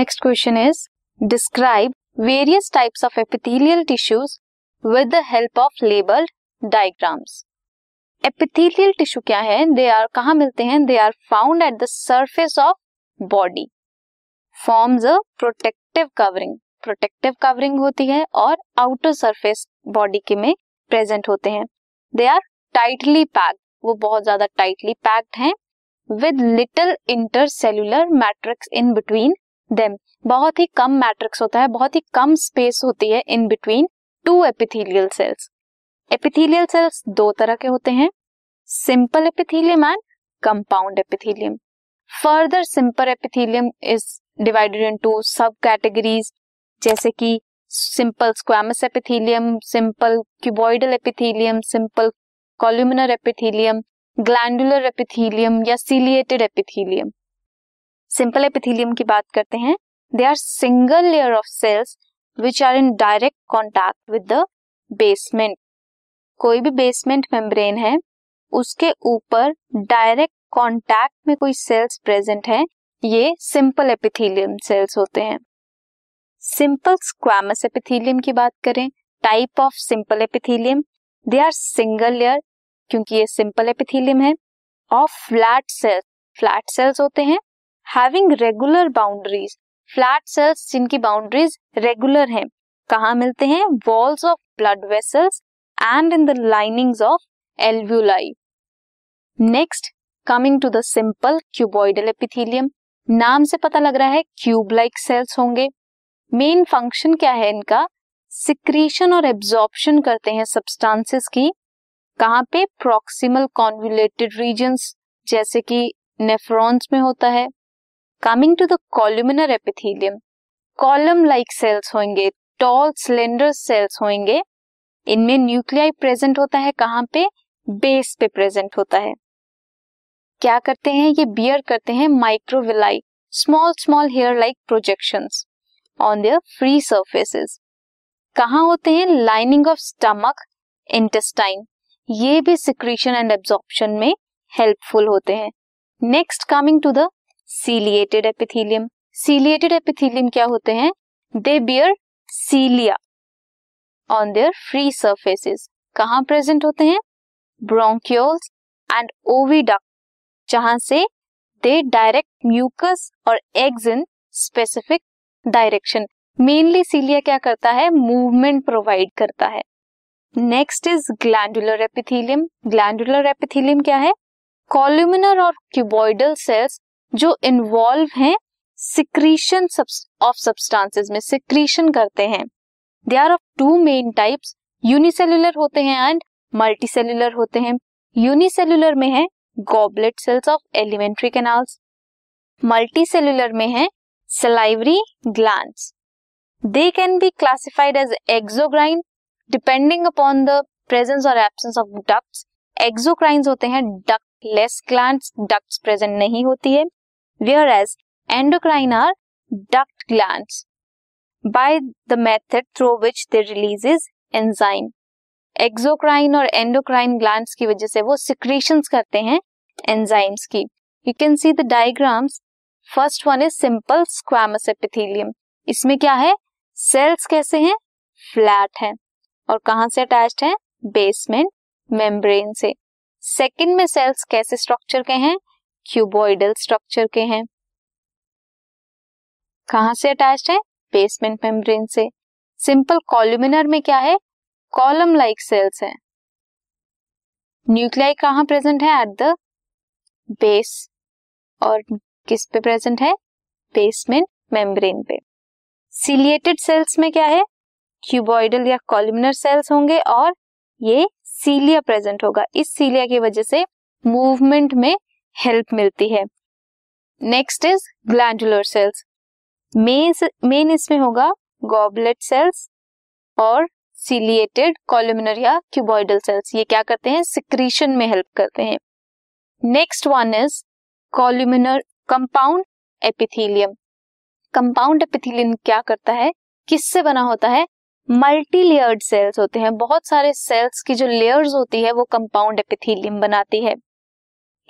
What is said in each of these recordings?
Next question is describe various types of epithelial tissues with the help of labelled diagrams epithelial tissue क्या है? They are कहा मिलते हैं? They are found at the surface of body forms a protective covering protective covering होती है और outer surface body के में प्रेजेंट होते हैं. दे आर टाइटली पैक्ड वो बहुत ज़्यादा टाइटली पैक्ड हैं with little intercellular matrix in between them बहुत ही कम मैट्रिक्स होता है, बहुत ही कम स्पेस होती है in between two epithelial cells epithelial cells दो तरह के होते हैं simple epithelium and compound epithelium further simple epithelium is divided into subcategories जैसे कि simple squamous epithelium simple cuboidal epithelium simple columnar epithelium glandular epithelium या सीलिएटेड एपिथेलियम सिंपल एपिथेलियम की बात करते हैं। They are single layer of cells which are in direct contact with the basement कोई भी basement membrane है, उसके ऊपर डायरेक्ट कॉन्टैक्ट में कोई सेल्स प्रेजेंट है, ये सिंपल एपिथेलियम सेल्स होते हैं। सिंपल स्क्वामस एपिथेलियम की बात करें type of simple epithelium they are single layer क्योंकि ये सिंपल एपिथेलियम है। Of flat cells flat cells होते हैं having regular boundaries flat cells जिनकी बाउंड्रीज रेगुलर हैं। कहाँ मिलते हैं? Walls of blood vessels and in the linings of alveoli next coming to the simple cuboidal epithelium नाम से पता लग रहा है क्यूब लाइक सेल्स होंगे। मेन फ़ंक्शन क्या है इनका? सिक्रीशन और एब्जॉर्प्शन करते हैं सब्सटेंसेस की। कहाँ पे? प्रॉक्सिमल कॉन्वुलेटेड रीजन्स जैसे कि नेफ्रॉन्स में होता है। Coming to the columnar epithelium column like cells होंगे टॉल सिलेंडर सेल्स होंगे। इनमें न्यूक्लियाई प्रेजेंट होता है कहाँ पे? बेस पे प्रेजेंट होता है। क्या करते हैं? ये बियर करते हैं microvilli small small hair like projection on their free surfaces कहाँ होते हैं? लाइनिंग ऑफ़ स्टमक इंटेस्टाइन ये भी सिक्रीशन एंड एब्जॉर्प्शन में हेल्पफुल होते हैं। Next coming to the ciliated epithelium. Ciliated epithelium क्या होते हैं? They bear cilia on their free surfaces कहाँ प्रेजेंट होते हैं? ब्रोंक्यूल्स एंड ओविडक्ट जहाँ से दे डायरेक्ट म्यूकस और eggs in specific direction mainly cilia क्या करता है? मूवमेंट प्रोवाइड करता है। Next is glandular epithelium glandular epithelium क्या है? कॉल्यूमिनर और क्यूबॉइडल सेल्स जो इन्वॉल्व हैं सिक्रीशन ऑफ़ सब्सटेंसेस में सिक्रीशन करते हैं। They are of two main types unicellular होते हैं एंड मल्टीसेल्युलर होते हैं। यूनिसेल्युलर में है goblet cells of alimentary canals multicellular में है salivary glands they can be classified as exocrine depending upon the presence और एब्सेंस ऑफ़ डक्ट्स एक्सोक्राइंस होते हैं duct less glands ducts present नहीं होती है। Where as endocrine are duct glands by the method through which they releases enzyme exocrine और endocrine glands की वजह से वो सिक्रेशंस करते हैं एंजाइम्स की। You can see the diagrams first one is simple squamous epithelium इसमें क्या है? सेल्स कैसे हैं? फ्लैट हैं। और कहाँ से अटैच्ड है? बेसमेंट मेम्ब्रेन से। सेकंड में सेल्स कैसे स्ट्रक्चर के हैं? क्यूबॉइडल स्ट्रक्चर के हैं। कहाँ से अटैच्ड है? बेसमेंट मेम्ब्रेन से। सिंपल कॉल्यूमिनर में क्या है? कॉलम लाइक सेल्स हैं। न्यूक्लियाई कहाँ प्रेजेंट है? एट द बेस और किस पे प्रेजेंट है? बेसमेंट मेम्ब्रेन पे। सीलिएटेड सेल्स में क्या है? क्यूबॉइडल या कॉल्यूमिनर सेल्स होंगे और ये सीलिया प्रेजेंट होगा। इस सीलिया की वजह से मूवमेंट में हेल्प मिलती है। Next is glandular cells main इसमें होगा गॉबलेट सेल्स और सीलिएटेड कॉल्यूमिनर या क्यूबॉइडल सेल्स ये क्या करते हैं? सिक्रीशन में हेल्प करते हैं। Next one is columnar compound epithelium compound epithelium क्या करता है? किससे बना होता है? मल्टी लेयर्ड सेल्स होते हैं। बहुत सारे सेल्स की जो लेयर्स होती है, वो कंपाउंड एपिथीलियम बनाती है।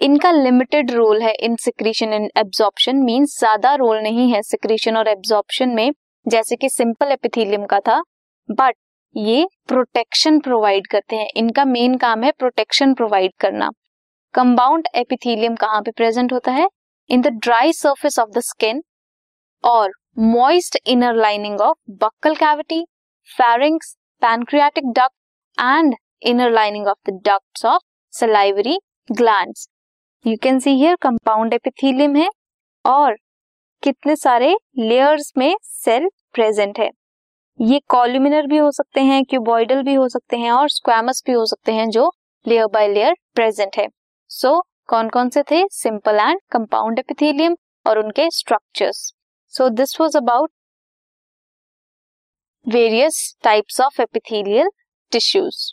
इनका लिमिटेड रोल है in secretion and absorption means ज़्यादा रोल नहीं है सिक्रीशन और एब्जॉर्प्शन में, जैसे कि सिंपल एपिथेलियम का था बट ये प्रोटेक्शन प्रोवाइड करते हैं। इनका मेन काम है प्रोटेक्शन प्रोवाइड करना। कंबाउंड एपिथेलियम कहाँ पे प्रेजेंट होता है? In the dry surface of the skin और moist inner lining of buccal cavity pharynx pancreatic duct and inner lining of the ducts of salivary glands you can see here compound epithelium है और कितने सारे layers में cell present है। ये columnar भी हो सकते हैं क्यूबॉइडल भी हो सकते हैं और स्क्वामस भी हो सकते हैं जो लेयर बाय लेयर प्रेजेंट है। सो so, कौन कौन से थे? सिंपल एंड कंपाउंड एपिथेलियम और उनके structures so this was about various types of epithelial tissues